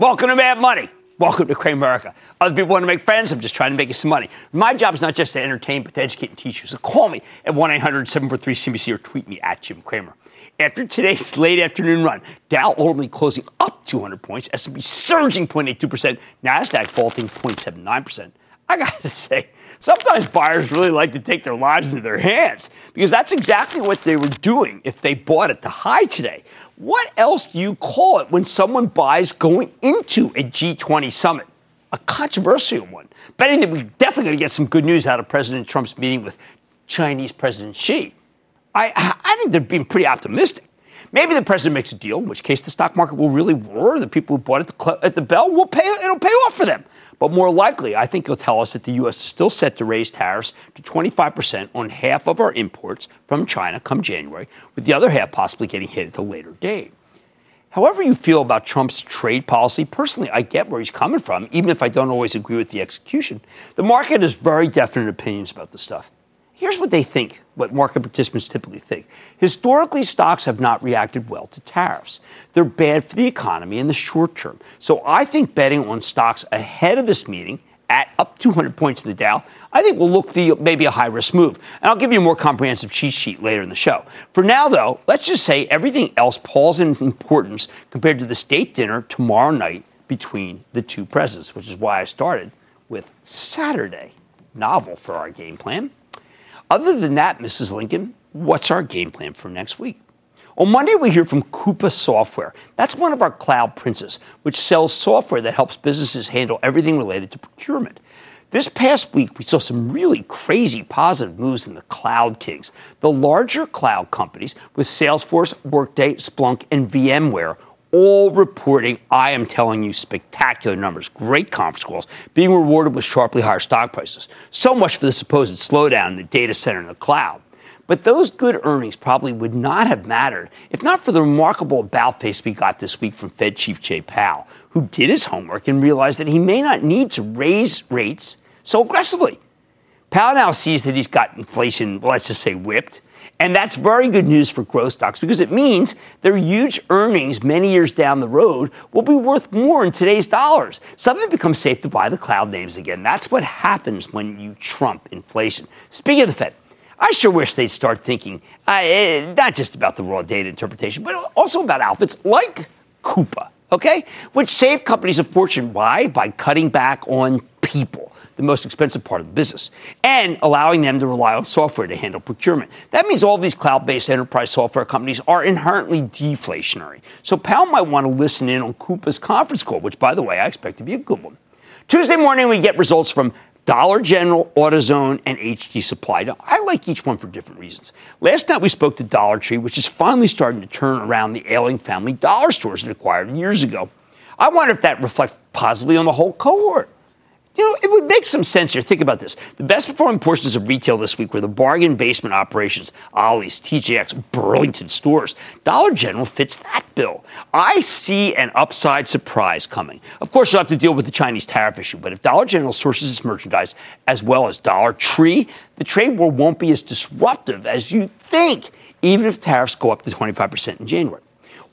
Welcome to Mad Money. Welcome to Cramerica. Other people want to make friends. I'm just trying to make you some money. My job is not just to entertain, but to educate and teach you. So call me at 1 800 743 CNBC or tweet me at Jim Cramer. After today's late afternoon run, Dow ultimately closing up 200 points, S&P surging 0.82%, Nasdaq vaulting 0.79%. I got to say, sometimes buyers really like to take their lives into their hands because that's exactly what they were doing if they bought at the high today. What else do you call it when someone buys going into a G20 summit? A controversial one. Betting that we're definitely going to get some good news out of President Trump's meeting with Chinese President Xi. I, I think they're being pretty optimistic. Maybe the president makes a deal, in which case the stock market will really roar. The people who bought at the, at the bell will pay, it'll pay off for them. But more likely, I think he'll tell us that the U.S. is still set to raise tariffs to 25% on half of our imports from China come January, with the other half possibly getting hit at a later date. However, you feel about Trump's trade policy, personally, I get where he's coming from, even if I don't always agree with the execution. The market has very definite opinions about the stuff. Here's what they think, what market participants typically think. Historically, stocks have not reacted well to tariffs. They're bad for the economy in the short term. So I think betting on stocks ahead of this meeting at up 200 points in the Dow, I think will look the maybe a high risk move. And I'll give you a more comprehensive cheat sheet later in the show. For now, though, let's just say everything else falls in importance compared to the state dinner tomorrow night between the two presidents, which is why I started with Saturday. Novel for our game plan. Other than that, Mrs. Lincoln, what's our game plan for next week? On Monday, we hear from Coupa Software. That's one of our cloud princes, which sells software that helps businesses handle everything related to procurement. This past week, we saw some really crazy positive moves in the cloud kings. The larger cloud companies with Salesforce, Workday, Splunk, and VMware all reporting, I am telling you, spectacular numbers, great conference calls, being rewarded with sharply higher stock prices. So much for the supposed slowdown in the data center and the cloud. But those good earnings probably would not have mattered if not for the remarkable about face we got this week from Fed Chief Jay Powell, who did his homework and realized that he may not need to raise rates so aggressively. Powell now sees that he's got inflation, let's just say, whipped and that's very good news for growth stocks because it means their huge earnings many years down the road will be worth more in today's dollars. Suddenly it becomes safe to buy the cloud names again. That's what happens when you trump inflation. Speaking of the Fed, I sure wish they'd start thinking uh, not just about the raw data interpretation, but also about outfits like Coupa, okay? Which save companies a fortune. Why? By cutting back on people the most expensive part of the business, and allowing them to rely on software to handle procurement. That means all these cloud based enterprise software companies are inherently deflationary. So Powell might want to listen in on Coupa's conference call, which, by the way, I expect to be a good one. Tuesday morning, we get results from Dollar General, AutoZone, and HD Supply. Now, I like each one for different reasons. Last night we spoke to Dollar Tree, which is finally starting to turn around the ailing family dollar stores it acquired years ago. I wonder if that reflects positively on the whole cohort. You know, it would make some sense here. Think about this. The best performing portions of retail this week were the bargain basement operations, Ollie's, TJX, Burlington stores. Dollar General fits that bill. I see an upside surprise coming. Of course, you'll have to deal with the Chinese tariff issue, but if Dollar General sources its merchandise as well as Dollar Tree, the trade war won't be as disruptive as you think, even if tariffs go up to 25% in January.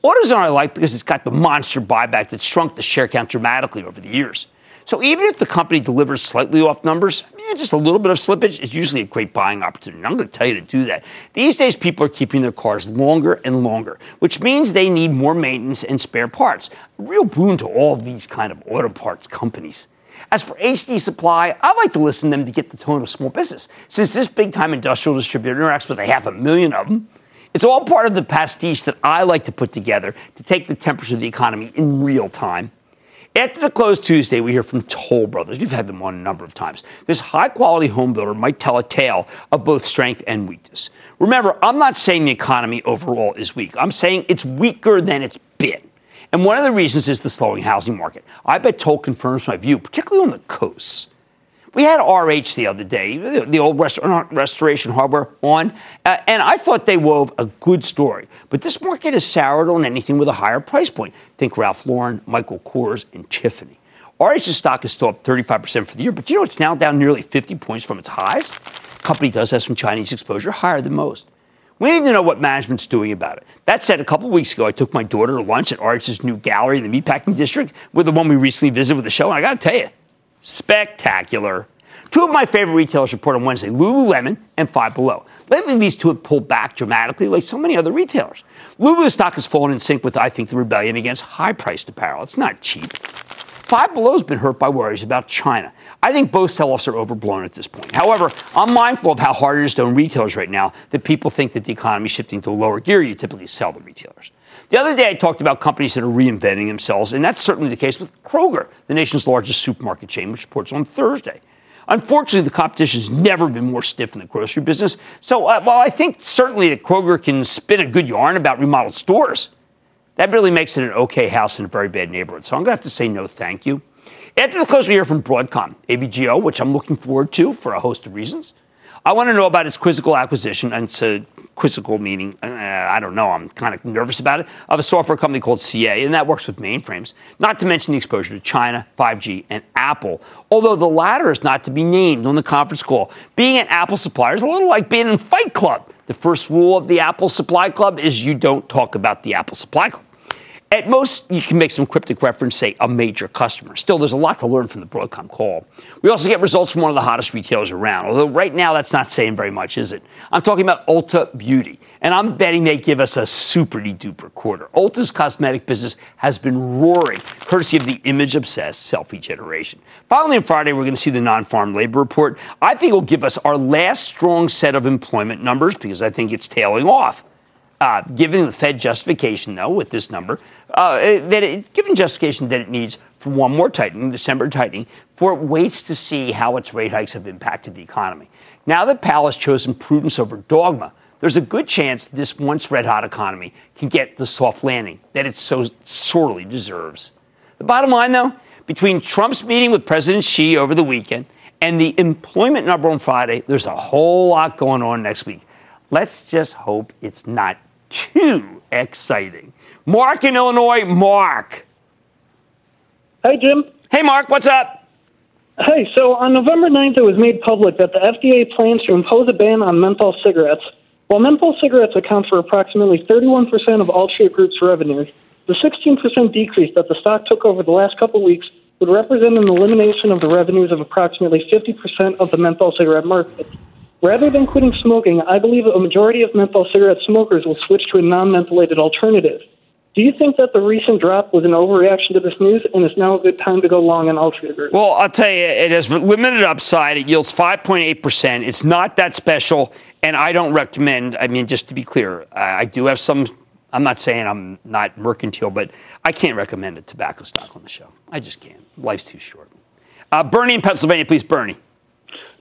AutoZone I like because it's got the monster buyback that shrunk the share count dramatically over the years. So even if the company delivers slightly off numbers, just a little bit of slippage is usually a great buying opportunity. I'm going to tell you to do that. These days, people are keeping their cars longer and longer, which means they need more maintenance and spare parts. A real boon to all of these kind of auto parts companies. As for HD Supply, I like to listen to them to get the tone of small business. Since this big time industrial distributor interacts with a half a million of them, It's all part of the pastiche that I like to put together to take the temperature of the economy in real time. After the close Tuesday, we hear from Toll Brothers. We've had them on a number of times. This high quality home builder might tell a tale of both strength and weakness. Remember, I'm not saying the economy overall is weak. I'm saying it's weaker than it's been. And one of the reasons is the slowing housing market. I bet Toll confirms my view, particularly on the coasts. We had RH the other day, the old restoration hardware on, uh, and I thought they wove a good story. But this market is soured on anything with a higher price point. Think Ralph Lauren, Michael Kors, and Tiffany. RH's stock is still up 35% for the year, but you know it's now down nearly 50 points from its highs? Company does have some Chinese exposure, higher than most. We need to know what management's doing about it. That said, a couple weeks ago, I took my daughter to lunch at RH's new gallery in the Meatpacking District with the one we recently visited with the show, and I got to tell you, spectacular. Two of my favorite retailers report on Wednesday Lululemon and Five Below. Lately, these two have pulled back dramatically, like so many other retailers. Lulu's stock has fallen in sync with, I think, the rebellion against high priced apparel. It's not cheap. Five Below's been hurt by worries about China. I think both sell offs are overblown at this point. However, I'm mindful of how hard it is to own retailers right now that people think that the economy is shifting to a lower gear. You typically sell the retailers. The other day, I talked about companies that are reinventing themselves, and that's certainly the case with Kroger, the nation's largest supermarket chain, which reports on Thursday. Unfortunately, the competition has never been more stiff in the grocery business. So, uh, while I think certainly that Kroger can spin a good yarn about remodeled stores, that really makes it an okay house in a very bad neighborhood. So, I'm going to have to say no thank you. After the close, we hear from Broadcom, AVGO, which I'm looking forward to for a host of reasons. I want to know about its quizzical acquisition, and a quizzical meaning, uh, I don't know, I'm kind of nervous about it, of a software company called CA, and that works with mainframes, not to mention the exposure to China, 5G, and Apple, although the latter is not to be named on the conference call. Being an Apple supplier is a little like being in Fight Club. The first rule of the Apple Supply Club is you don't talk about the Apple Supply Club. At most, you can make some cryptic reference, say a major customer. Still, there's a lot to learn from the Broadcom call. We also get results from one of the hottest retailers around, although right now that's not saying very much, is it? I'm talking about Ulta Beauty, and I'm betting they give us a super duper quarter. Ulta's cosmetic business has been roaring, courtesy of the image obsessed selfie generation. Finally, on Friday, we're going to see the non farm labor report. I think it will give us our last strong set of employment numbers because I think it's tailing off. Uh, giving the Fed justification, though, with this number, uh, that it, given justification that it needs for one more tightening, December tightening, for it waits to see how its rate hikes have impacted the economy. Now that Powell has chosen prudence over dogma, there's a good chance this once red hot economy can get the soft landing that it so sorely deserves. The bottom line, though, between Trump's meeting with President Xi over the weekend and the employment number on Friday, there's a whole lot going on next week. Let's just hope it's not too exciting. Mark in Illinois, Mark. Hey, Jim. Hey, Mark, what's up? Hey, so on November 9th, it was made public that the FDA plans to impose a ban on menthol cigarettes. While menthol cigarettes account for approximately 31% of Altria Group's revenue, the 16% decrease that the stock took over the last couple weeks would represent an elimination of the revenues of approximately 50% of the menthol cigarette market. Rather than quitting smoking, I believe a majority of menthol cigarette smokers will switch to a non mentholated alternative. Do you think that the recent drop was an overreaction to this news and is now a good time to go long on Group? Well, I'll tell you, it has limited upside. It yields 5.8%. It's not that special, and I don't recommend, I mean, just to be clear, I do have some, I'm not saying I'm not mercantile, but I can't recommend a tobacco stock on the show. I just can't. Life's too short. Uh, Bernie in Pennsylvania, please, Bernie.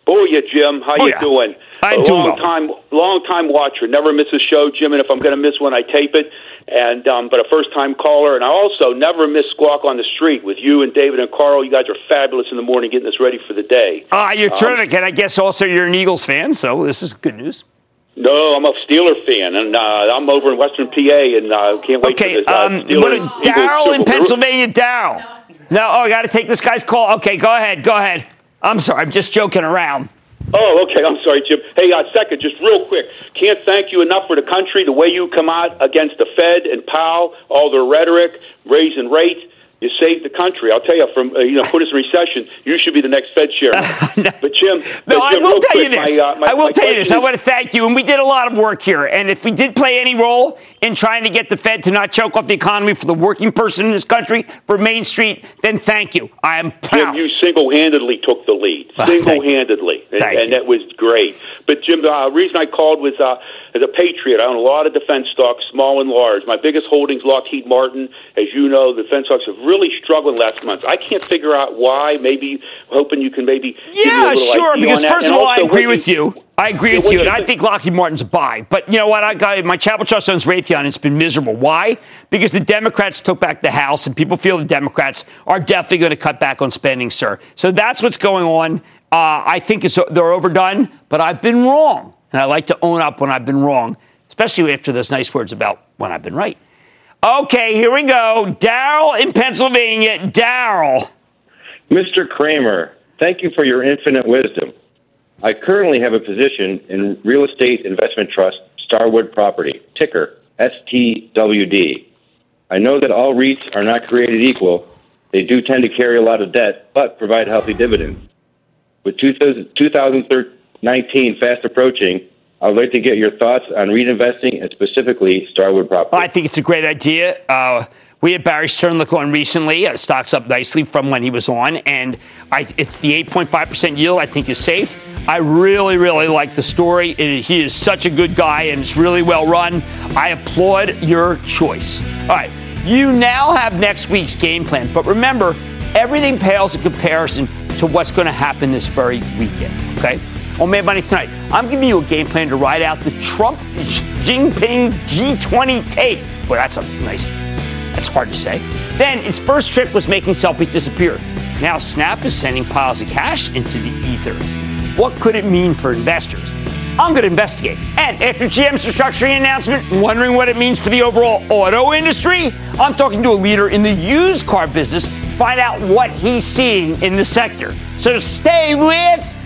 Booyah, Jim. How oh, you doing? I'm a doing long well. time, long time watcher. Never miss a show, Jim. And if I'm going to miss one, I tape it. And um, but a first time caller, and I also never miss Squawk on the Street with you and David and Carl. You guys are fabulous in the morning, getting us ready for the day. Ah, uh, you're um, terrific, and I guess also you're an Eagles fan, so this is good news. No, I'm a Steeler fan, and uh, I'm over in Western PA, and uh, can't wait okay, for this. Uh, um, Daryl in Pennsylvania, Daryl. No, oh, I got to take this guy's call. Okay, go ahead, go ahead. I'm sorry, I'm just joking around. Oh, okay. I'm sorry, Jim. Hey, uh, second, just real quick. Can't thank you enough for the country, the way you come out against the Fed and Powell, all their rhetoric, raising rates. You saved the country. I'll tell you, from uh, you know, put us in recession, you should be the next Fed chairman. no. But Jim, no, but I will tell quick, you this. My, uh, my, I will tell you this. Is, I want to thank you, and we did a lot of work here. And if we did play any role in trying to get the Fed to not choke off the economy for the working person in this country, for Main Street, then thank you. I am proud. Jim, you single-handedly took the lead, single-handedly, and, and that was great. But Jim, the uh, reason I called was. As a patriot, I own a lot of defense stocks, small and large. My biggest holdings, Lockheed Martin. As you know, the defense stocks have really struggled last month. I can't figure out why. Maybe hoping you can maybe yeah, sure. Because first of all, I agree with you. I agree Yeah, with you, and I think- Lockheed Martin's a buy. But you know what? I got my Chapel Trust owns Raytheon. It's been miserable. Why? Because the Democrats took back the House, and people feel the Democrats are definitely going to cut back on spending, sir. So that's what's going on. Uh, I think it's, they're overdone, but I've been wrong, and I like to own up when I've been wrong, especially after those nice words about when I've been right. Okay, here we go. Daryl in Pennsylvania. Daryl. Mr. Cramer, thank you for your infinite wisdom. I currently have a position in real estate investment trust Starwood Property, ticker STWD. I know that all REITs are not created equal. They do tend to carry a lot of debt, but provide healthy dividends. With 2000 2019 fast approaching, I would like to get your thoughts on reinvesting and specifically Starwood Property. I think it's a great idea. Uh, we had Barry Sternlicht on recently. Uh, stock's up nicely from when he was on, and I, it's the 8.5% yield. I think is safe. I really, really like the story. It- he is such a good guy, and it's really well run. I applaud your choice. All right, you now have next week's game plan, but remember, everything pales in comparison to what's going to happen this very weekend. Okay. On Mad Money tonight, I'm giving you a game plan to ride out the Trump Jinping G20 tape. Well, that's a nice that's hard to say. Then his first trick was making selfies disappear. Now Snap is sending piles of cash into the ether. What could it mean for investors? I'm going to investigate. And after GM's restructuring announcement, wondering what it means for the overall auto industry, I'm talking to a leader in the used car business to find out what he's seeing in the sector. So stay with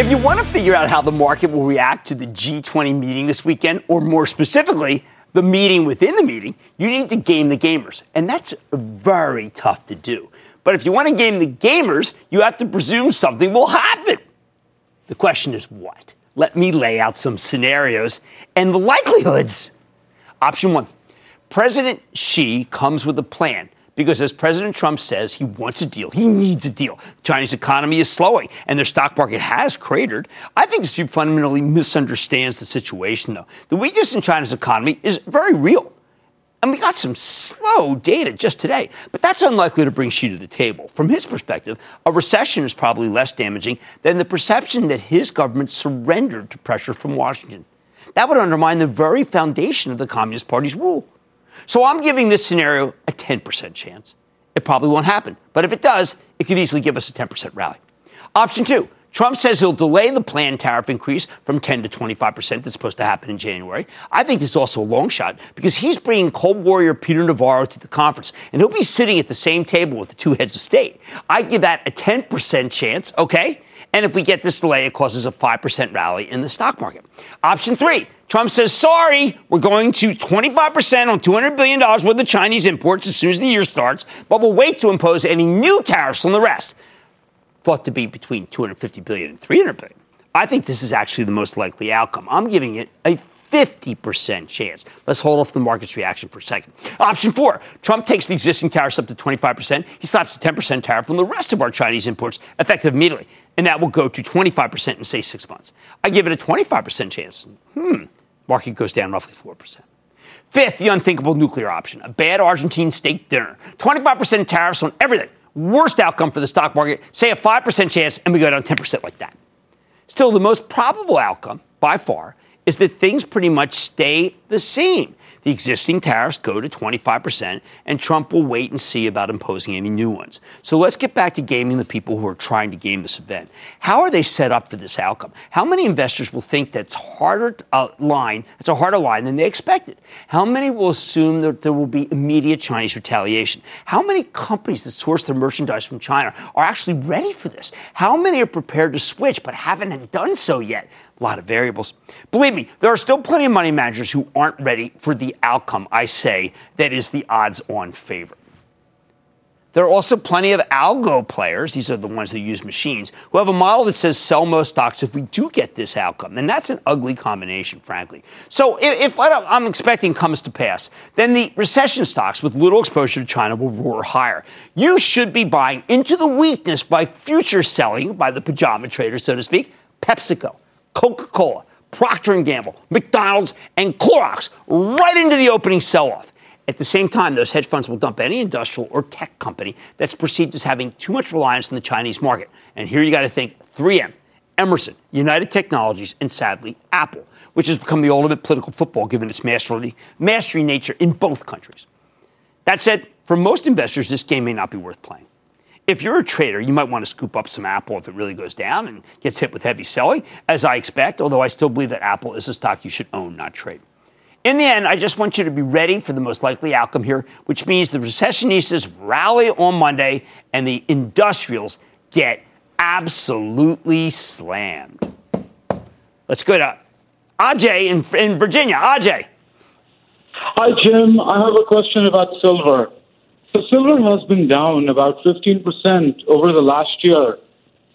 If you want to figure out how the market will react to the G20 meeting this weekend, or more specifically, the meeting within the meeting, you need to game the gamers. And that's very tough to do. But if you want to game the gamers, you have to presume something will happen. The question is what? Let me lay out some scenarios and the likelihoods. Option one President Xi comes with a plan because, as President Trump says, he wants a deal. He needs a deal. The Chinese economy is slowing and their stock market has cratered. I think view fundamentally misunderstands the situation, though. The weakness in China's economy is very real. And we got some slow data just today, but that's unlikely to bring Xi to the table. From his perspective, a recession is probably less damaging than the perception that his government surrendered to pressure from Washington. That would undermine the very foundation of the Communist Party's rule. So I'm giving this scenario a 10% chance. It probably won't happen, but if it does, it could easily give us a 10% rally. Option two Trump says he'll delay the planned tariff increase from 10 to 25% that's supposed to happen in January. I think this is also a long shot because he's bringing Cold Warrior Peter Navarro to the conference, and he'll be sitting at the same table with the two heads of state. I give that a 10% chance, okay? And if we get this delay, it causes a 5% rally in the stock market. Option three Trump says, sorry, we're going to 25% on $200 billion worth of Chinese imports as soon as the year starts, but we'll wait to impose any new tariffs on the rest thought to be between 250 billion and 300 billion. I think this is actually the most likely outcome. I'm giving it a 50% chance. Let's hold off the market's reaction for a second. Option four Trump takes the existing tariffs up to 25%. He slaps a 10% tariff on the rest of our Chinese imports, effective immediately. And that will go to 25% in, say, six months. I give it a 25% chance. Hmm. Market goes down roughly 4%. Fifth, the unthinkable nuclear option a bad Argentine steak dinner. 25% tariffs on everything Worst outcome for the stock market, say a 5% chance, and we go down 10% like that. Still, the most probable outcome, by far, is that things pretty much stay the same the existing tariffs go to 25%, and Trump will wait and see about imposing any new ones. So let's get back to gaming the people who are trying to game this event. How are they set up for this outcome? How many investors will think that's harder uh, line, it's a harder line than they expected? How many will assume that there will be immediate Chinese retaliation? How many companies that source their merchandise from China are actually ready for this? How many are prepared to switch but haven't done so yet? A lot of variables. Believe me, there are still plenty of money managers who aren't ready for the outcome I say that is the odds on favor. There are also plenty of algo players, these are the ones that use machines, who have a model that says sell most stocks if we do get this outcome. And that's an ugly combination, frankly. So if, if what I'm expecting comes to pass, then the recession stocks with little exposure to China will roar higher. You should be buying into the weakness by future selling, by the pajama trader, so to speak, PepsiCo. Coca-Cola, Procter & Gamble, McDonald's, and Clorox right into the opening sell-off. At the same time, those hedge funds will dump any industrial or tech company that's perceived as having too much reliance on the Chinese market. And here you got to think 3M, Emerson, United Technologies, and sadly, Apple, which has become the ultimate political football given its mastery, mastery nature in both countries. That said, for most investors, this game may not be worth playing. If you're a trader, you might want to scoop up some Apple if it really goes down and gets hit with heavy selling, as I expect, although I still believe that Apple is a stock you should own, not trade. In the end, I just want you to be ready for the most likely outcome here, which means the recessionistas rally on Monday and the industrials get absolutely slammed. Let's go to Ajay in, in Virginia. Ajay. Hi, Jim. I have a question about silver. So silver has been down about 15% over the last year.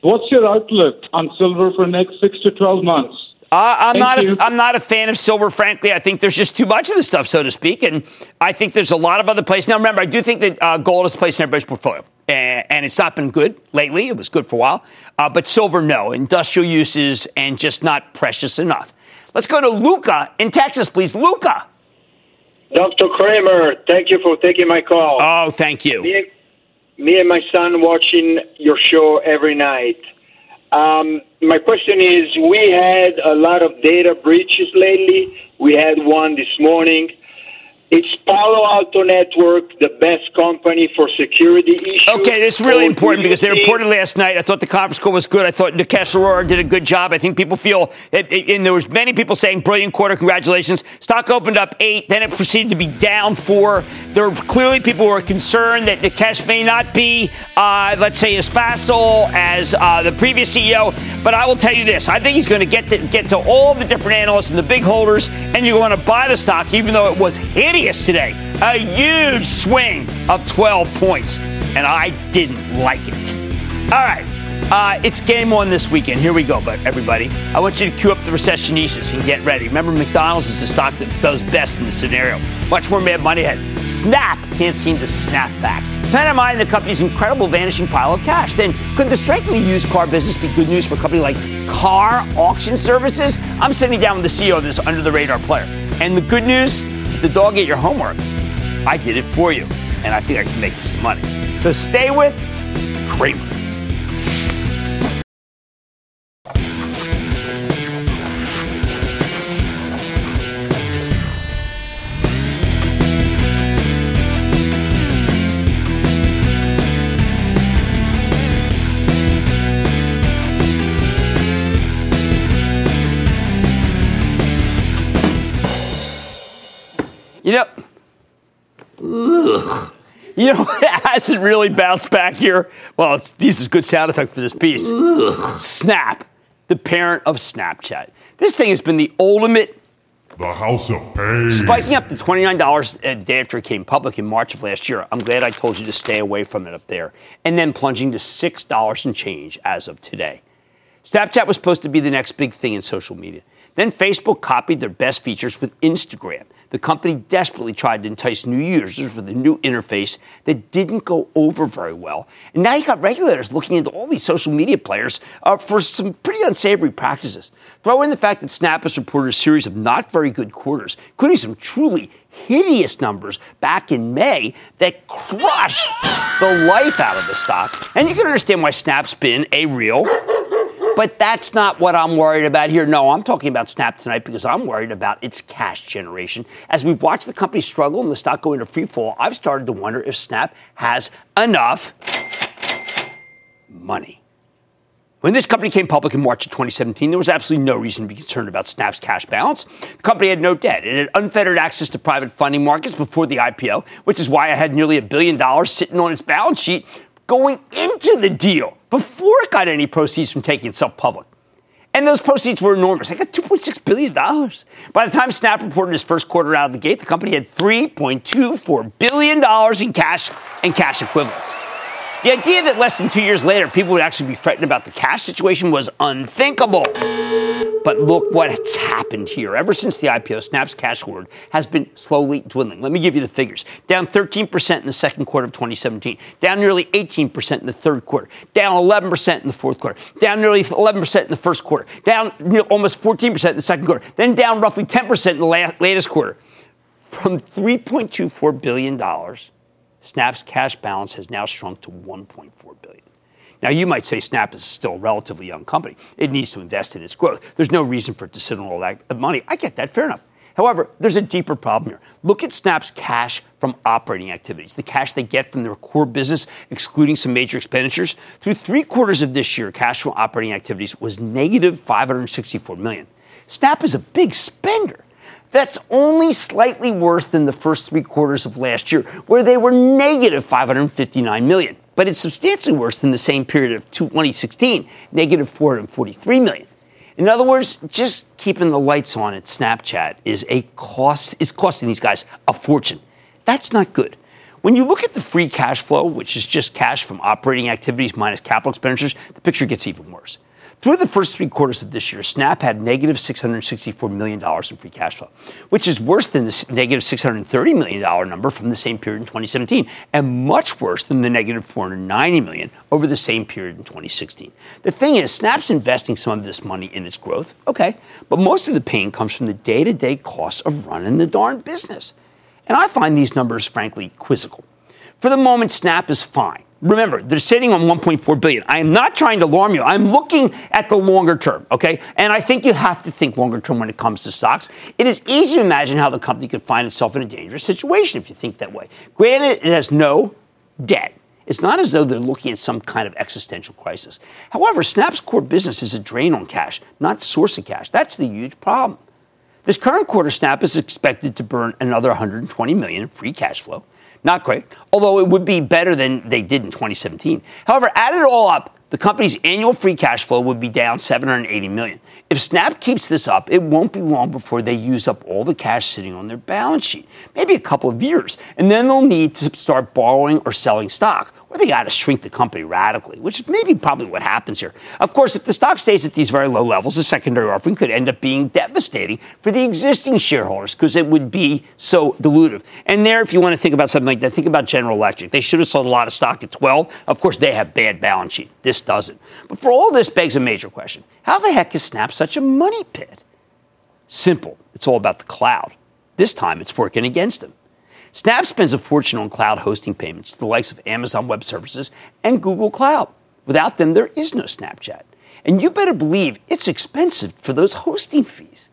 What's your outlook on silver for the next six to 12 months? Uh, I'm not. A, I'm not a fan of silver, frankly. I think there's just too much of the stuff, so to speak, and I think there's a lot of other places. Now, remember, I do think that uh, gold is placed in everybody's portfolio, and, and, it's not been good lately. It was good for a while, uh, but silver, no. Industrial uses and just not precious enough. Let's go to Luca in Texas, please. Luca. Dr. Cramer, thank you for taking my call. Oh, thank you. Me, me and my son watching your show every night. Um, my question is we had a lot of data breaches lately. We had one this morning. It's Palo Alto Network, the best company for security issues. Okay, this is really important because they reported last night. I thought the conference call was good. I thought Nikesh Arora did a good job. I think people feel, it, it, and there was many people saying, brilliant quarter, congratulations. Stock opened up eight, then it proceeded to be down four. There were clearly people who are concerned that Nikesh may not be, uh, let's say, as facile as uh, the previous CEO. But I will tell you this: I think he's going to get to get to all the different analysts and the big holders, and you're going to buy the stock, even though it was hideous today. A huge swing of 12 points, and I didn't like it. All right. Uh, it's game one this weekend. Here we go, but everybody. I want you to cue up the recessionistas and get ready. Remember, McDonald's is the stock that does best in the scenario. Much more mad money ahead. Snap can't seem to snap back. On mind the company's incredible vanishing pile of cash, then could the strength of the used car business be good news for a company like KAR Auction Services? I'm sitting down with the CEO of this under the radar player. And the good news the dog ate your homework. I did it for you, and I think I can make some money. So stay with Cramer. You know, it hasn't really bounced back here. Well, it's, this is good sound effect for this piece. Ugh. Snap, the parent of Snapchat. This thing has been the ultimate. The House of Pain. Spiking up to $29 a day after it came public in March of last year. I'm glad I told you to stay away from it up there. And then plunging to $6 and change as of today. Snapchat was supposed to be the next big thing in social media. Then Facebook copied their best features with Instagram. The company desperately tried to entice new users with a new interface that didn't go over very well. And now you got regulators looking into all these social media players uh, for some pretty unsavory practices. Throw in the fact that Snap has reported a series of not very good quarters, including some truly hideous numbers back in May that crushed the life out of the stock. And you can understand why Snap's been a real but that's not what I'm worried about here. No, I'm talking about Snap tonight because I'm worried about its cash generation. As we've watched the company struggle and the stock go into free fall, I've started to wonder if Snap has enough money. When this company came public in March of 2017, there was absolutely no reason to be concerned about Snap's cash balance. The company had no debt. It had unfettered access to private funding markets before the IPO, which is why it had nearly a billion dollars sitting on its balance sheet going into the deal before it got any proceeds from taking itself public. And those proceeds were enormous. They got $2.6 billion. By the time Snap reported his first quarter out of the gate, the company had $3.24 billion in cash and cash equivalents. The idea that less than two years later people would actually be frightened about the cash situation was unthinkable. But look what's happened here. Ever since the IPO, Snap's cash hoard has been slowly dwindling. Let me give you the figures. Down 13% in the second quarter of 2017, down nearly 18% in the third quarter, down 11% in the fourth quarter, down nearly 11% in the first quarter, down almost 14% in the second quarter, then down roughly 10% in the latest quarter. From $3.24 billion Snap's cash balance has now shrunk to 1.4 billion. Now, you might say Snap is still a relatively young company. It needs to invest in its growth. There's no reason for it to sit on all that money. I get that, fair enough. However, there's a deeper problem here. Look at Snap's cash from operating activities, the cash they get from their core business, excluding some major expenditures. Through three quarters of this year, cash from operating activities was negative 564 million. Snap is a big spender. That's only slightly worse than the first three quarters of last year, where they were negative 559 million. But it's substantially worse than the same period of 2016, negative 443 million. In other words, just keeping the lights on at Snapchat is a cost is costing these guys a fortune. That's not good. When you look at the free cash flow, which is just cash from operating activities minus capital expenditures, the picture gets even worse. Through the first three quarters of this year, Snap had negative $664 million in free cash flow, which is worse than the negative $630 million number from the same period in 2017, and much worse than the negative $490 million over the same period in 2016. The thing is, Snap's investing some of this money in its growth, okay, but most of the pain comes from the day to day costs of running the darn business. And I find these numbers, frankly, quizzical. For the moment, Snap is fine. Remember, they're sitting on 1.4 billion. I am not trying to alarm you. I'm looking at the longer term, okay? And I think you have to think longer term when it comes to stocks. It is easy to imagine how the company could find itself in a dangerous situation if you think that way. Granted, it has no debt. It's not as though they're looking at some kind of existential crisis. However, Snap's core business is a drain on cash, not source of cash. That's the huge problem. This current quarter, Snap is expected to burn another 120 million in free cash flow. Not great, although it would be better than they did in 2017. However, add it all up, the company's annual free cash flow would be down 780 million. If Snap keeps this up, it won't be long before they use up all the cash sitting on their balance sheet, maybe a couple of years, and then they'll need to start borrowing or selling stock, or they got to shrink the company radically, which is maybe probably what happens here. Of course, if the stock stays at these very low levels, a secondary offering could end up being devastating for the existing shareholders because it would be so dilutive. And there, if you want to think about something like that, think about General Electric. They should have sold a lot of stock at 12. Of course, they have bad balance sheet. This doesn't. But for all this begs a major question. How the heck is Snap such a money pit? Simple. It's all about the cloud. This time it's working against them. Snap spends a fortune on cloud hosting payments to the likes of Amazon Web Services and Google Cloud. Without them, there is no Snapchat. And you better believe it's expensive for those hosting fees.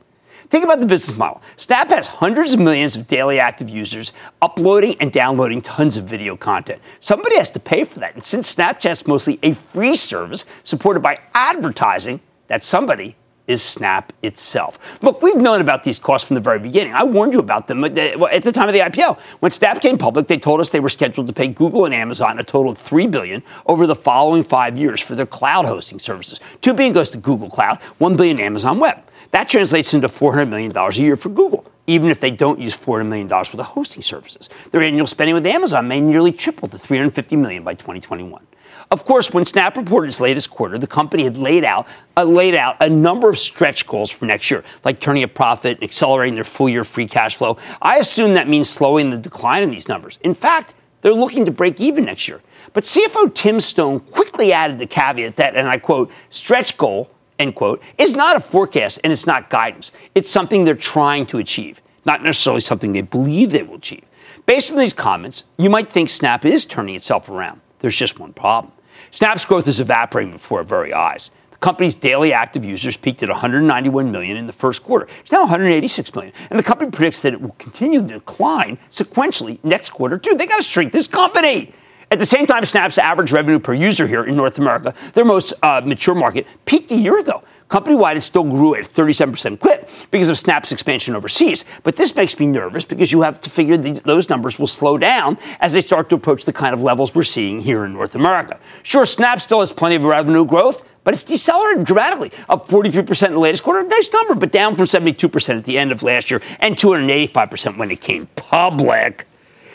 Think about the business model. Snap has hundreds of millions of daily active users uploading and downloading tons of video content. Somebody has to pay for that. And since Snapchat's mostly a free service supported by advertising, that somebody is Snap itself. Look, we've known about these costs from the very beginning. I warned you about them at the time of the IPO. When Snap came public, they told us they were scheduled to pay Google and Amazon a total of 3 billion over the following five years for their cloud hosting services. 2 billion goes to Google Cloud, $1 billion Amazon Web. That translates into $400 million a year for Google. even if they don't use $400 million for the hosting services. Their annual spending with Amazon may nearly triple to 350 million by 2021. Of course, when Snap reported its latest quarter, the company had laid out, uh, laid out a number of stretch goals for next year, like turning a profit and accelerating their full year free cash flow. I assume that means slowing the decline in these numbers. In fact, they're looking to break even next year. But CFO Tim Stone quickly added the caveat that, and I quote, stretch goal, end quote, is not a forecast and it's not guidance. It's something they're trying to achieve, not necessarily something they believe they will achieve. Based on these comments, you might think Snap is turning itself around. There's just one problem. Snap's growth is evaporating before our very eyes. The company's daily active users peaked at 191 million in the first quarter. It's now 186 million. And the company predicts that it will continue to decline sequentially next quarter, too. They got to shrink this company. At the same time, Snap's average revenue per user here in North America, their most uh, mature market, peaked a year ago. Company wide, it still grew at 37% clip because of Snap's expansion overseas. But this makes me nervous because you have to figure those numbers will slow down as they start to approach the kind of levels we're seeing here in North America. Sure, Snap still has plenty of revenue growth, but it's decelerated dramatically, up 43% in the latest quarter. A nice number, but down from 72% at the end of last year and 285% when it came public.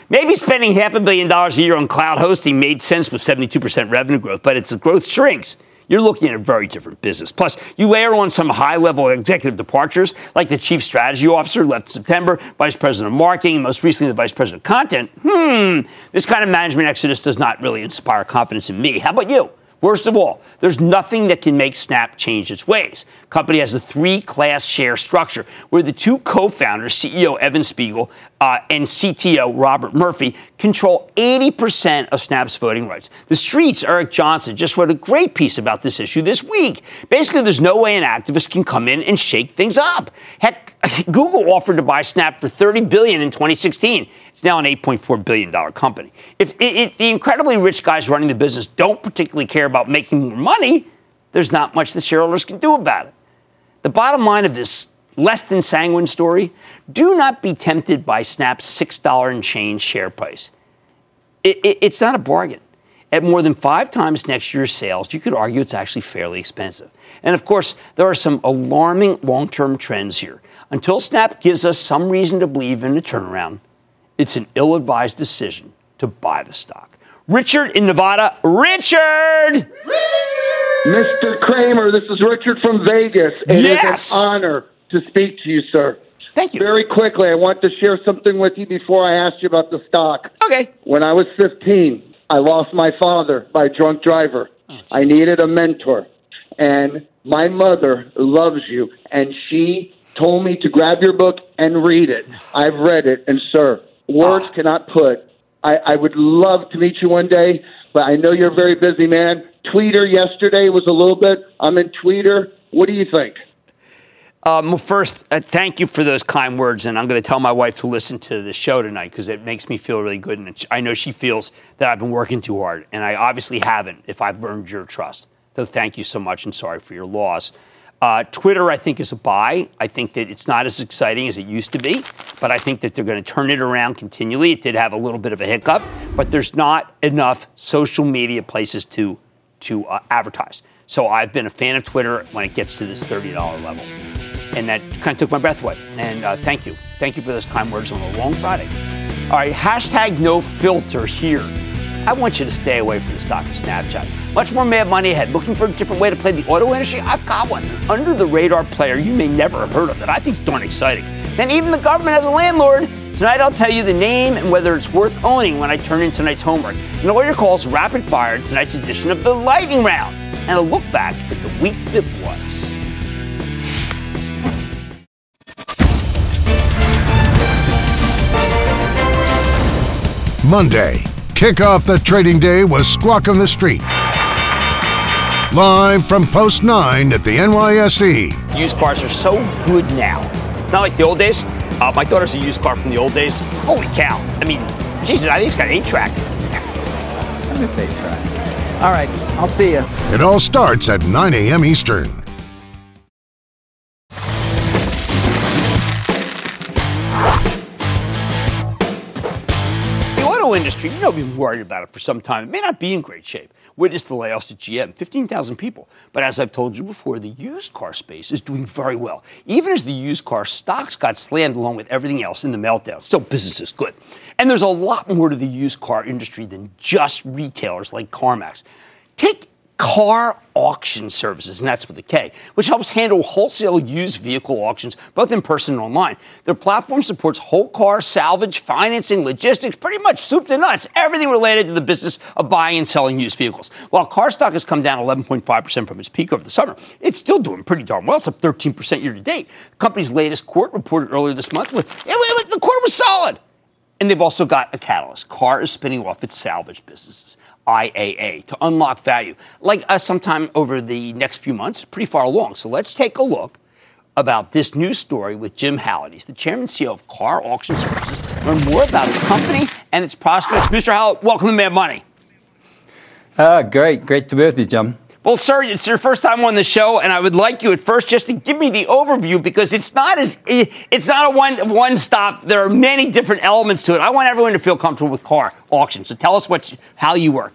Maybe spending half a billion dollars a year on cloud hosting made sense with 72% revenue growth, but its growth shrinks. You're looking at a very different business. Plus, you layer on some high level executive departures, like the chief strategy officer left in September, vice president of marketing, most recently the vice president of content. Hmm, this kind of management exodus does not really inspire confidence in me. How about you? Worst of all, there's nothing that can make Snap change its ways. Company has a three-class share structure where the two co-founders, CEO Evan Spiegel uh, and CTO Robert Murphy, control 80% of Snap's voting rights. The Street's Eric Johnson just wrote a great piece about this issue this week. Basically, there's no way an activist can come in and shake things up. Heck, Google offered to buy Snap for 30 billion in 2016. It's now an 8.4 billion dollar company. If, if the incredibly rich guys running the business don't particularly care about making more money, there's not much the shareholders can do about it. The bottom line of this less than sanguine story: do not be tempted by Snap's six dollar and change share price. It, it, it's not a bargain. At more than five times next year's sales, you could argue it's actually fairly expensive. And of course, there are some alarming long term trends here. Until Snap gives us some reason to believe in a turnaround, it's an ill advised decision to buy the stock. Richard in Nevada. Richard! Richard! Mr. Cramer, this is Richard from Vegas. It yes! is an honor to speak to you, sir. Thank you. Very quickly, I want to share something with you before I ask you about the stock. Okay. When I was 15, I lost my father by a drunk driver. Oh, I needed a mentor. And my mother loves you, and she told me to grab your book and read it. I've read it, and sir, words oh. cannot put. I, I would love to meet you one day, but I know you're a very busy man. Twitter yesterday was a little bit. I'm in Twitter. What do you think? Um, well, first, uh, thank you for those kind words, and I'm going to tell my wife to listen to the show tonight because it makes me feel really good, and I know she feels that I've been working too hard, and I obviously haven't. If I've earned your trust, so thank you so much, and sorry for your loss. Uh, Twitter, I think, is a buy. I think that it's not as exciting as it used to be, but I think that they're going to turn it around continually. It did have a little bit of a hiccup, but there's not enough social media places to to uh, advertise. So I've been a fan of Twitter when it gets to this $30 level. And that kind of took my breath away. And uh, thank you. Thank you for those kind words on a long Friday. All right, hashtag no filter here. I want you to stay away from the stock of Snapchat. Much more mad money ahead. Looking for a different way to play the auto industry? I've got one. Under the radar player you may never have heard of that I think is darn exciting. Then even the government has a landlord. Tonight I'll tell you the name and whether it's worth owning when I turn in tonight's homework. And your calls rapid fire tonight's edition of the Lightning Round. And a look back at the week that was. Monday. Kick off the trading day was Squawk on the Street. Live from Post 9 at the NYSE. Used cars are so good now. Not like the old days. Uh, my daughter's a used car from the old days. Holy cow. I mean, Jesus, I think it's got 8 track. I miss 8 track. All right, I'll see you. It all starts at 9 a.m. Eastern. Industry, you know, been worried about it for some time. It may not be in great shape. Witness the layoffs at GM 15,000 people. But as I've told you before, the used car space is doing very well. Even as the used car stocks got slammed along with everything else in the meltdown, still business is good. And there's a lot more to the used car industry than just retailers like CarMax. Take KAR auction services, and that's with a K, which helps handle wholesale used vehicle auctions, both in person and online. Their platform supports whole KAR salvage, financing, logistics, pretty much soup to nuts, everything related to the business of buying and selling used vehicles. While car stock has come down 11.5% from its peak over the summer, it's still doing pretty darn well. It's up 13% year to date. The company's latest quart reported earlier this month with it, it, the quart was solid. And they've also got a catalyst. KAR is spinning off its salvage businesses. IAA to unlock value, like uh, sometime over the next few months, pretty far along. So let's take a look about this news story with Jim Hallett. He's the chairman and CEO of KAR Auction Services. Learn more about his company and its prospects. Mr. Hallett, welcome to Mad Money. Uh, great, great to be with you, Jim. Well, sir, it's your first time on the show, and I would like you at first just to give me the overview because it's not as it's not a one one stop. There are many different elements to it. I want everyone to feel comfortable with car auctions. So tell us what how you work.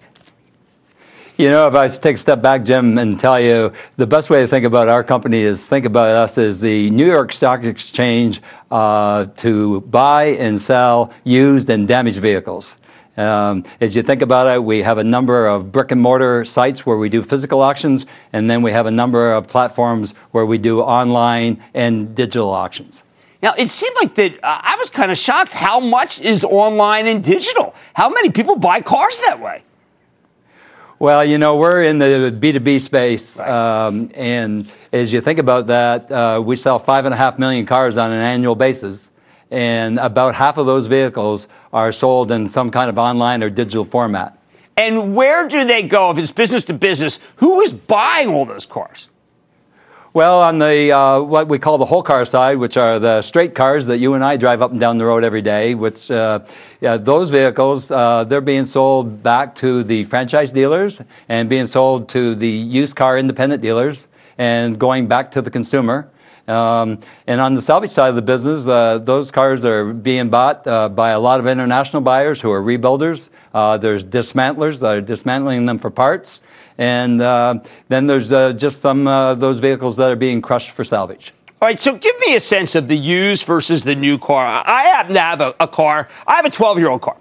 You know, if I take a step back, Jim, and tell you the best way to think about our company is think about us as the New York Stock Exchange uh, to buy and sell used and damaged vehicles. Um, as you think about it, we have a number of brick and mortar sites where we do physical auctions, and then we have a number of platforms where we do online and digital auctions. Now, it seemed like that uh, I was kind of shocked how much is online and digital. How many people buy cars that way? Well, you know, we're in the B2B space, um, and as you think about that, uh, we sell five and a half million cars on an annual basis, and about half of those vehicles are sold in some kind of online or digital format. And where do they go if it's business to business? Who is buying all those cars? Well, on the uh, what we call the whole car side, which are the straight cars that you and I drive up and down the road every day, which uh, yeah, those vehicles uh, they're being sold back to the franchise dealers and being sold to the used car independent dealers and going back to the consumer. Um, and on the salvage side of the business, uh, those cars are being bought uh, by a lot of international buyers who are rebuilders. Uh, there's dismantlers that are dismantling them for parts. And uh, then there's uh, just some uh, those vehicles that are being crushed for salvage. All right, so give me a sense of the used versus the new car. I happen to have a, a car. I have a 12 year old car.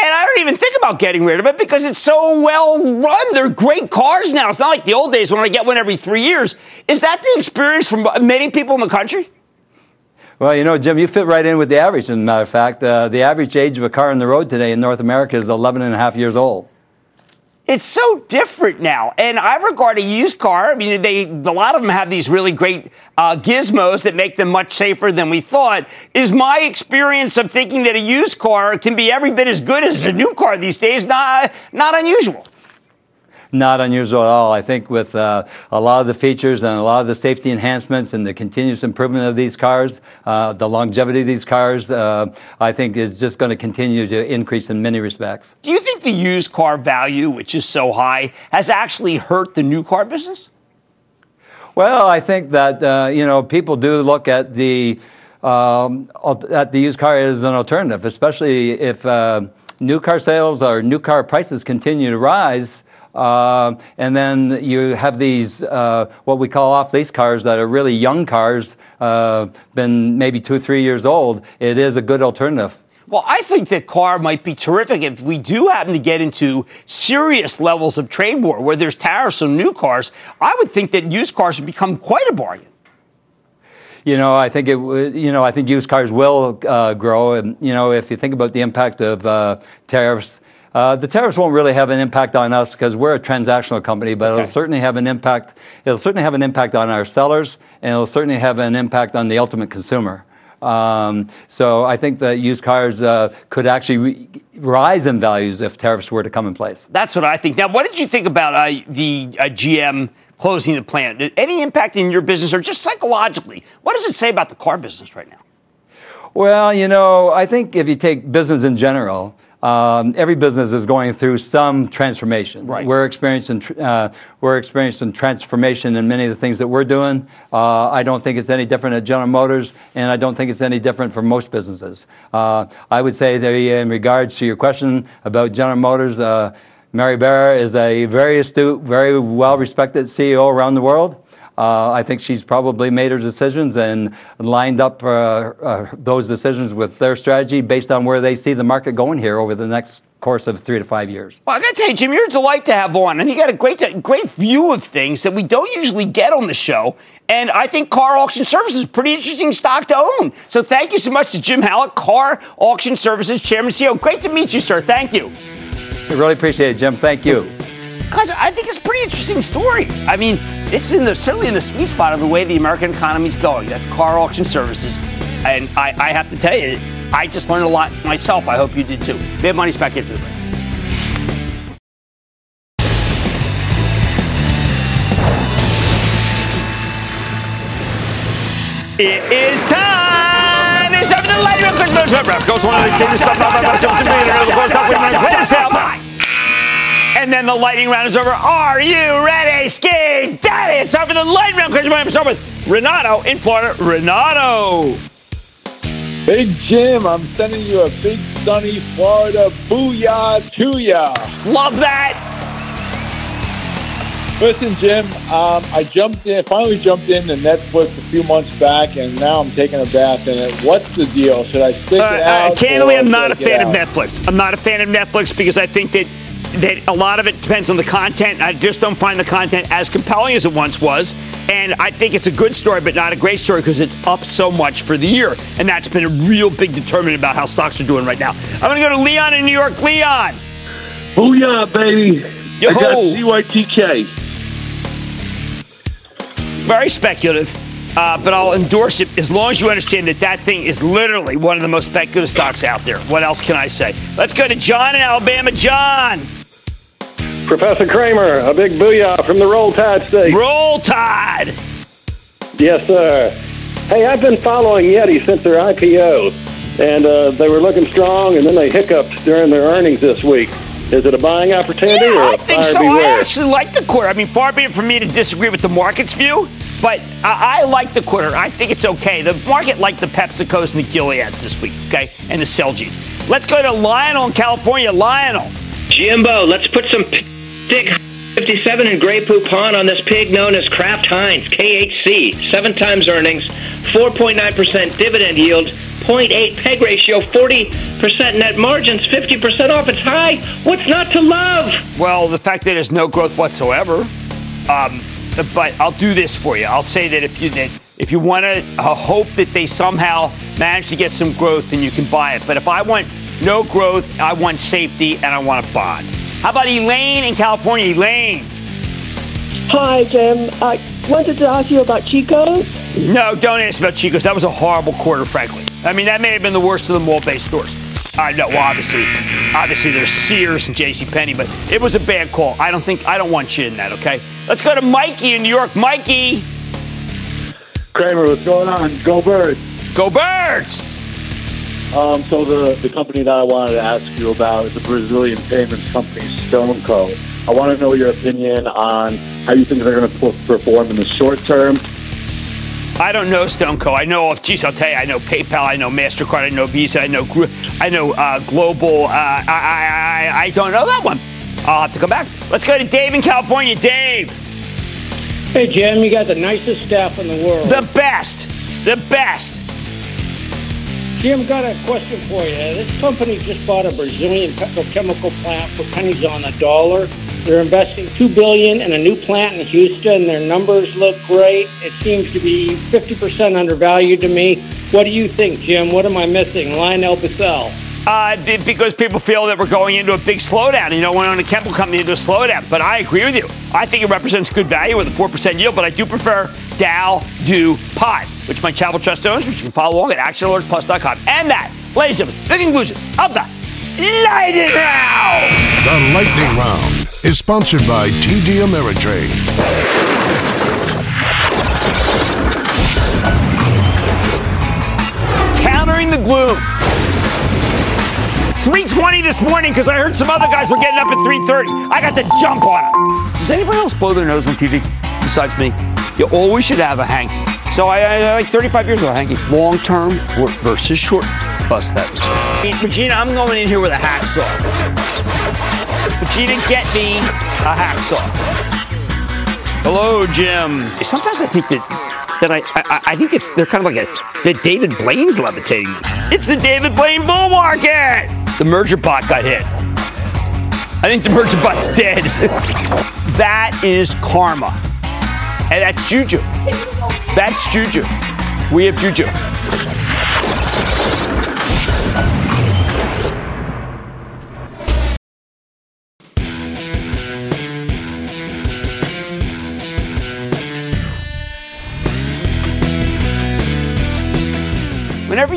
And I don't even think about getting rid of it because it's so well run. They're great cars now. It's not like the old days when I get one every three years. Is that the experience from many people in the country? Well, you know, Jim, you fit right in with the average, as a matter of fact. Uh, the average age of a car on the road today in North America is 11 and a half years old. It's so different now, and I regard a used car. I mean, they a lot of them have these really great uh, gizmos that make them much safer than we thought. Is my experience of thinking that a used car can be every bit as good as a new car these days not not unusual? Not unusual at all. I think with uh, a lot of the features and a lot of the safety enhancements and the continuous improvement of these cars, uh, the longevity of these cars, uh, I think is just going to continue to increase in many respects. Do you think the used car value, which is so high, has actually hurt the new car business? Well, I think that uh, you know people do look at the um, at the used car as an alternative, especially if uh, new car sales or new car prices continue to rise. Uh, and then you have these, uh, what we call off lease cars that are really young cars, uh, been maybe two or three years old. It is a good alternative. Well, I think that car might be terrific if we do happen to get into serious levels of trade war where there's tariffs on new cars. I would think that used cars would become quite a bargain. You know, I think it. You know, I think used cars will uh, grow, and you know, if you think about the impact of uh, tariffs uh, the tariffs won't really have an impact on us because we're a transactional company, but okay. it'll certainly have an impact. It'll certainly have an impact on our sellers, and it'll certainly have an impact on the ultimate consumer. Um, so I think that used cars uh, could actually re- rise in values if tariffs were to come in place. That's what I think. Now, what did you think about uh, the uh, GM closing the plant? Any impact in your business, or just psychologically? What does it say about the car business right now? Well, you know, I think if you take business in general, um, every business is going through some transformation. Right. We're experiencing uh, we're experiencing transformation in many of the things that we're doing. Uh, I don't think it's any different at General Motors, and I don't think it's any different for most businesses. Uh, I would say that in regards to your question about General Motors. Uh, Mary Barra is a very astute, very well respected CEO around the world. Uh, I think she's probably made her decisions and lined up uh, uh, those decisions with their strategy based on where they see the market going here over the next course of three to five years. Well, I got to tell you, Jim, you're a delight to have on, and you got a great, great view of things that we don't usually get on the show. And I think KAR Auction Services is a pretty interesting stock to own. So thank you so much to Jim Hallett, KAR Auction Services Chairman CEO. Great to meet you, sir. Thank you. I really appreciate it, Jim. Thank you. Because I think it's a pretty interesting story. I mean, it's in the certainly in the sweet spot of the way the American economy is going. That's KAR Auction Services, and I, I have to tell you, I just learned a lot myself. I hope you did too. Mad Money's back into the break. It is time. It's time for the lightning round. Goes one of the same and then the lightning round is over. Are you ready, Ski Daddy? It's time for the lightning round. Question I'm start with Renato in Florida. Renato. Big Jim, I'm sending you a big sunny Florida booyah to ya. Love that. Listen, Jim, um, I jumped in, finally jumped in to Netflix a few months back, and now I'm taking a bath in it. What's the deal? Should I stick uh, it out? Uh, candidly, I'm not a fan of Netflix. I'm not a fan of Netflix because I think that that a lot of it depends on the content. I just don't find the content as compelling as it once was. And I think it's a good story, but not a great story because it's up so much for the year. And that's been a real big determinant about how stocks are doing right now. I'm going to go to Leon in New York. Leon. Booyah, baby. Yo. I got CYTK. Very speculative. Uh, but I'll endorse it as long as you understand that that thing is literally one of the most speculative stocks out there. What else can I say? Let's go to John in Alabama. John. Professor Cramer, a big booyah from the Roll Tide State. Roll Tide! Yes, sir. Hey, I've been following Yeti since their IPO, and uh, they were looking strong, and then they hiccuped during their earnings this week. Is it a buying opportunity yeah, or I think so. Beware? I actually like the quarter. I mean, far be it from me to disagree with the market's view, but I, I like the quarter. I think it's okay. The market liked the PepsiCos and the Gileads this week, okay, and the Celgenes. Let's go to Lionel in California. Lionel. Jimbo, let's put some Stick 57 and Grey Poupon on this pig known as Kraft Heinz, KHC. Seven times earnings, 4.9% dividend yield, 0.8 peg ratio, 40% net margins, 50% off its high. What's not to love? Well, the fact that there's no growth whatsoever. Um, but I'll do this for you. I'll say that if you that if you want to uh, hope that they somehow manage to get some growth, then you can buy it. But if I want no growth, I want safety and I want a bond. How about Elaine in California? Elaine. Hi, Jim. I wanted to ask you about Chico's. No, don't ask about Chico's. That was a horrible quarter, frankly. I mean, that may have been the worst of the mall-based stores. I know, well, obviously, obviously there's Sears and J.C. Penney, but it was a bad call. I don't think I don't want you in that. Okay, let's go to Mikey in New York. Mikey. Cramer, what's going on? Go Birds. Go Birds. Um, so the, the company that I wanted to ask you about is a Brazilian payments company, StoneCo. I want to know your opinion on how you think they're going to perform in the short term. I don't know StoneCo. I know, geez, I'll tell you, I know PayPal, I know Mastercard, I know Visa, I know, I know uh, Global. Uh, I, I, I, I don't know that one. I'll have to come back. Let's go to Dave in California. Dave. Hey, Jim, you got the nicest staff in the world. The best. The best. Jim, got a question for you. This company just bought a Brazilian petrochemical plant for pennies on the dollar. They're investing $2 billion in a new plant in Houston. Their numbers look great. It seems to be 50% undervalued to me. What do you think, Jim? What am I missing? LyondellBasell. Uh, because people feel that we're going into a big slowdown. You know, when on a chemical company into a slowdown. But I agree with you. I think it represents good value with a 4% yield, but I do prefer Dow Do Pot, which my Charitable Trust owns, which you can follow along at actionalertsplus.com. And that, ladies and gentlemen, the conclusion of the Lightning Round. The Lightning Round is sponsored by TD Ameritrade. Countering the gloom. 320 this morning because I heard some other guys were getting up at 330. I got the jump on them. Does anybody else blow their nose on TV besides me? You always should have a hanky. So I, I like 35 years ago, hanky. Long term versus short. Bust that. Regina, I'm going in here with a hacksaw. didn't get me a hacksaw. Hello, Jim. Sometimes I think that that I, I, I think it's they're kind of like a David Blaine's levitating. It's the David Blaine bull market. The merger bot got hit. I think the merger bot's dead. that is karma, and that's juju. That's juju. We have juju.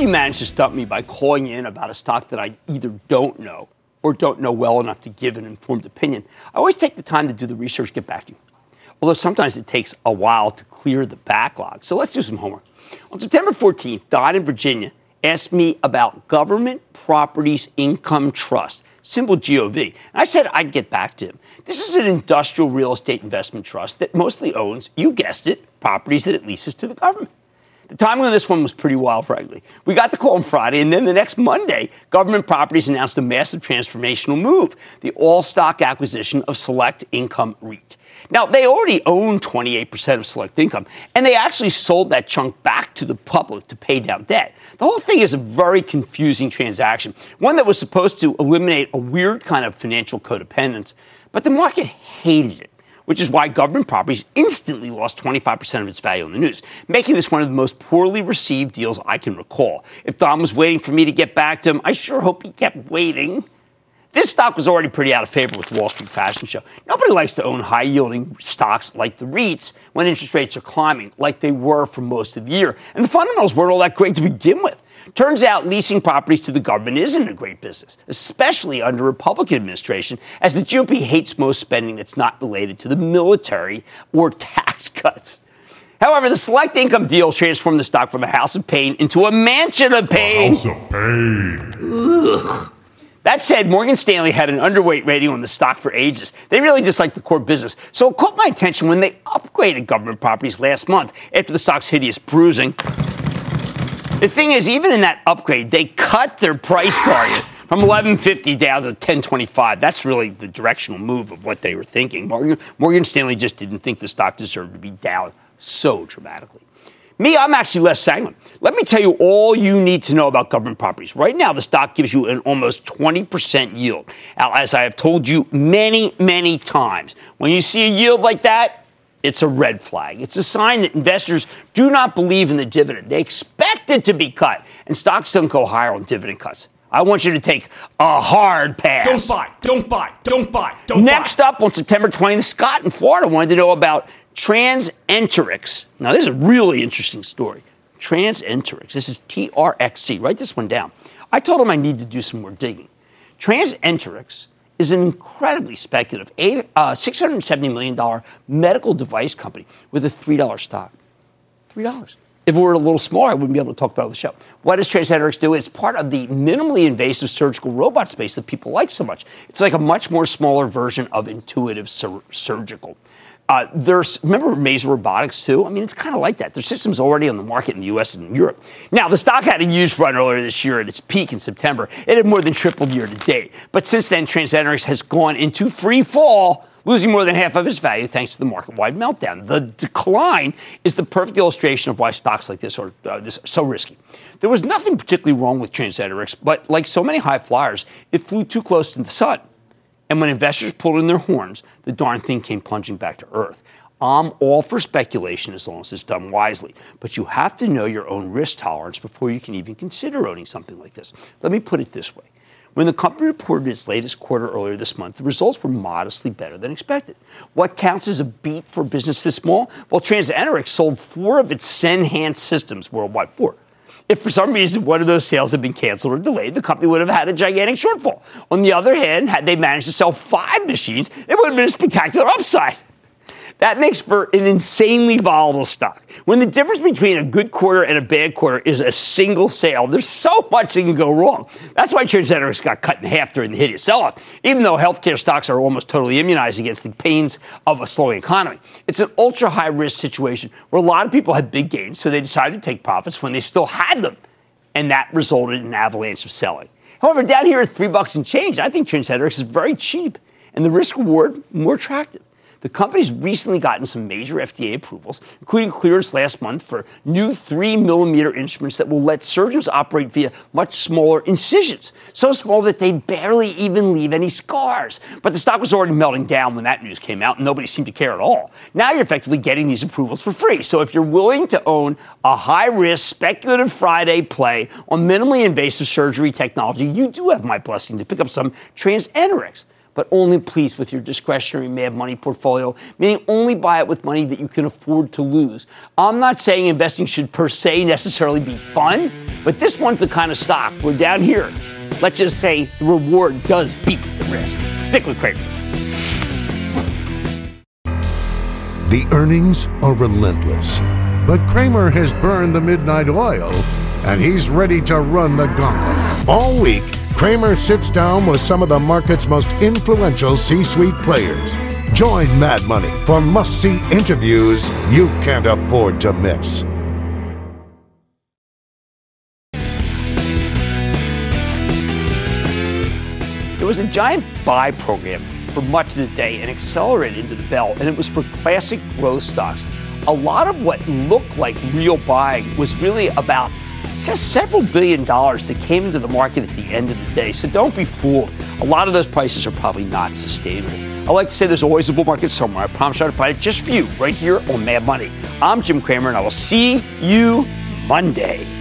You manage to stump me by calling in about a stock that I either don't know or don't know well enough to give an informed opinion, I always take the time to do the research, get back to you. Although sometimes it takes a while to clear the backlog. So let's do some homework. On September 14th, Don in Virginia asked me about Government Properties Income Trust, symbol GOV. And I said I'd get back to him. This is an industrial real estate investment trust that mostly owns, you guessed it, properties that it leases to the government. The timing on this one was pretty wild, frankly. We got the call on Friday, and then the next Monday, Government Properties announced a massive transformational move the all stock acquisition of Select Income REIT. Now, they already own 28% of Select Income, and they actually sold that chunk back to the public to pay down debt. The whole thing is a very confusing transaction, one that was supposed to eliminate a weird kind of financial codependence, but the market hated it which is why government properties instantly lost 25% of its value in the news, making this one of the most poorly received deals I can recall. If Don was waiting for me to get back to him, I sure hope he kept waiting. This stock was already pretty out of favor with Wall Street Fashion Show. Nobody likes to own high yielding stocks like the REITs when interest rates are climbing, like they were for most of the year. And the fundamentals weren't all that great to begin with. Turns out leasing properties to the government isn't a great business, especially under Republican administration, as the GOP hates most spending that's not related to the military or tax cuts. However, the select income deal transformed the stock from a house of pain into a mansion of pain. House of pain. Ugh. That said, Morgan Stanley had an underweight rating on the stock for ages. They really dislike the core business. So it caught my attention when they upgraded government properties last month after the stock's hideous bruising. The thing is, even in that upgrade, they cut their price target from 1150 down to 1025. That's really the directional move of what they were thinking. Morgan, Morgan Stanley just didn't think the stock deserved to be down so dramatically. Me, I'm actually less sanguine. Let me tell you all you need to know about government properties. Right now, the stock gives you an almost 20% yield. Now, as I have told you many, many times, when you see a yield like that, it's a red flag. It's a sign that investors do not believe in the dividend. They expect it to be cut, and stocks don't go higher on dividend cuts. I want you to take a hard pass. Don't buy, don't buy, don't buy, don't Next buy. Next up on September 20th, Scott in Florida wanted to know about Transenterix. Now, this is a really interesting story. Transenterix. This is TRXC. Write this one down. I told him I need to do some more digging. Transenterix is an incredibly speculative eight, uh, $670 million medical device company with a $3 stock. $3. If it were a little smaller, I wouldn't be able to talk about it on the show. What does Transenterix do? It's part of the minimally invasive surgical robot space that people like so much. It's like a much more smaller version of intuitive sur- surgical. Uh, there's remember Mazor Robotics too. I mean, it's kind of like that. Their system's already on the market in the U.S. and Europe. Now, the stock had a huge run earlier this year at its peak in September. It had more than tripled year to date. But since then, Transenterix has gone into free fall, losing more than half of its value thanks to the market-wide meltdown. The decline is the perfect illustration of why stocks like this are uh, this so risky. There was nothing particularly wrong with Transenterix, but like so many high flyers, it flew too close to the sun. And when investors pulled in their horns, the darn thing came plunging back to earth. I'm all for speculation as long as it's done wisely, but you have to know your own risk tolerance before you can even consider owning something like this. Let me put it this way. When the company reported its latest quarter earlier this month, the results were modestly better than expected. What counts as a beat for business this small? Well, Transenterix sold four of its Senhance systems worldwide. Four. If for some reason one of those sales had been canceled or delayed, the company would have had a gigantic shortfall. On the other hand, had they managed to sell five machines, it would have been a spectacular upside. That makes for an insanely volatile stock. When the difference between a good quarter and a bad quarter is a single sale, there's so much that can go wrong. That's why Transenterix got cut in half during the hideous sell-off, even though healthcare stocks are almost totally immunized against the pains of a slowing economy. It's an ultra-high risk situation where a lot of people had big gains, so they decided to take profits when they still had them, and that resulted in an avalanche of selling. However, down here at three bucks and change, I think Transenterix is very cheap. and the risk reward more attractive. The company's recently gotten some major FDA approvals, including clearance last month for new 3 millimeter instruments that will let surgeons operate via much smaller incisions, so small that they barely even leave any scars. But the stock was already melting down when that news came out, and nobody seemed to care at all. Now you're effectively getting these approvals for free. So if you're willing to own a high risk, speculative Friday play on minimally invasive surgery technology, you do have my blessing to pick up some TransEnterix but only please with your discretionary mad money portfolio, meaning only buy it with money that you can afford to lose. I'm not saying investing should per se necessarily be fun, but this one's the kind of stock where down here, let's just say the reward does beat the risk. Stick with Cramer. The earnings are relentless, but Cramer has burned the midnight oil and he's ready to run the gauntlet. All week, Cramer sits down with some of the market's most influential C suite players. Join Mad Money for must see interviews you can't afford to miss. There was a giant buy program for much of the day and accelerated into the bell, and it was for classic growth stocks. A lot of what looked like real buying was really about just several billion dollars that came into the market at the end of the day. So don't be fooled. A lot of those prices are probably not sustainable. I like to say there's always a bull market somewhere. I promise I'll find it just for you right here on Mad Money. I'm Jim Cramer, and I will see you Monday.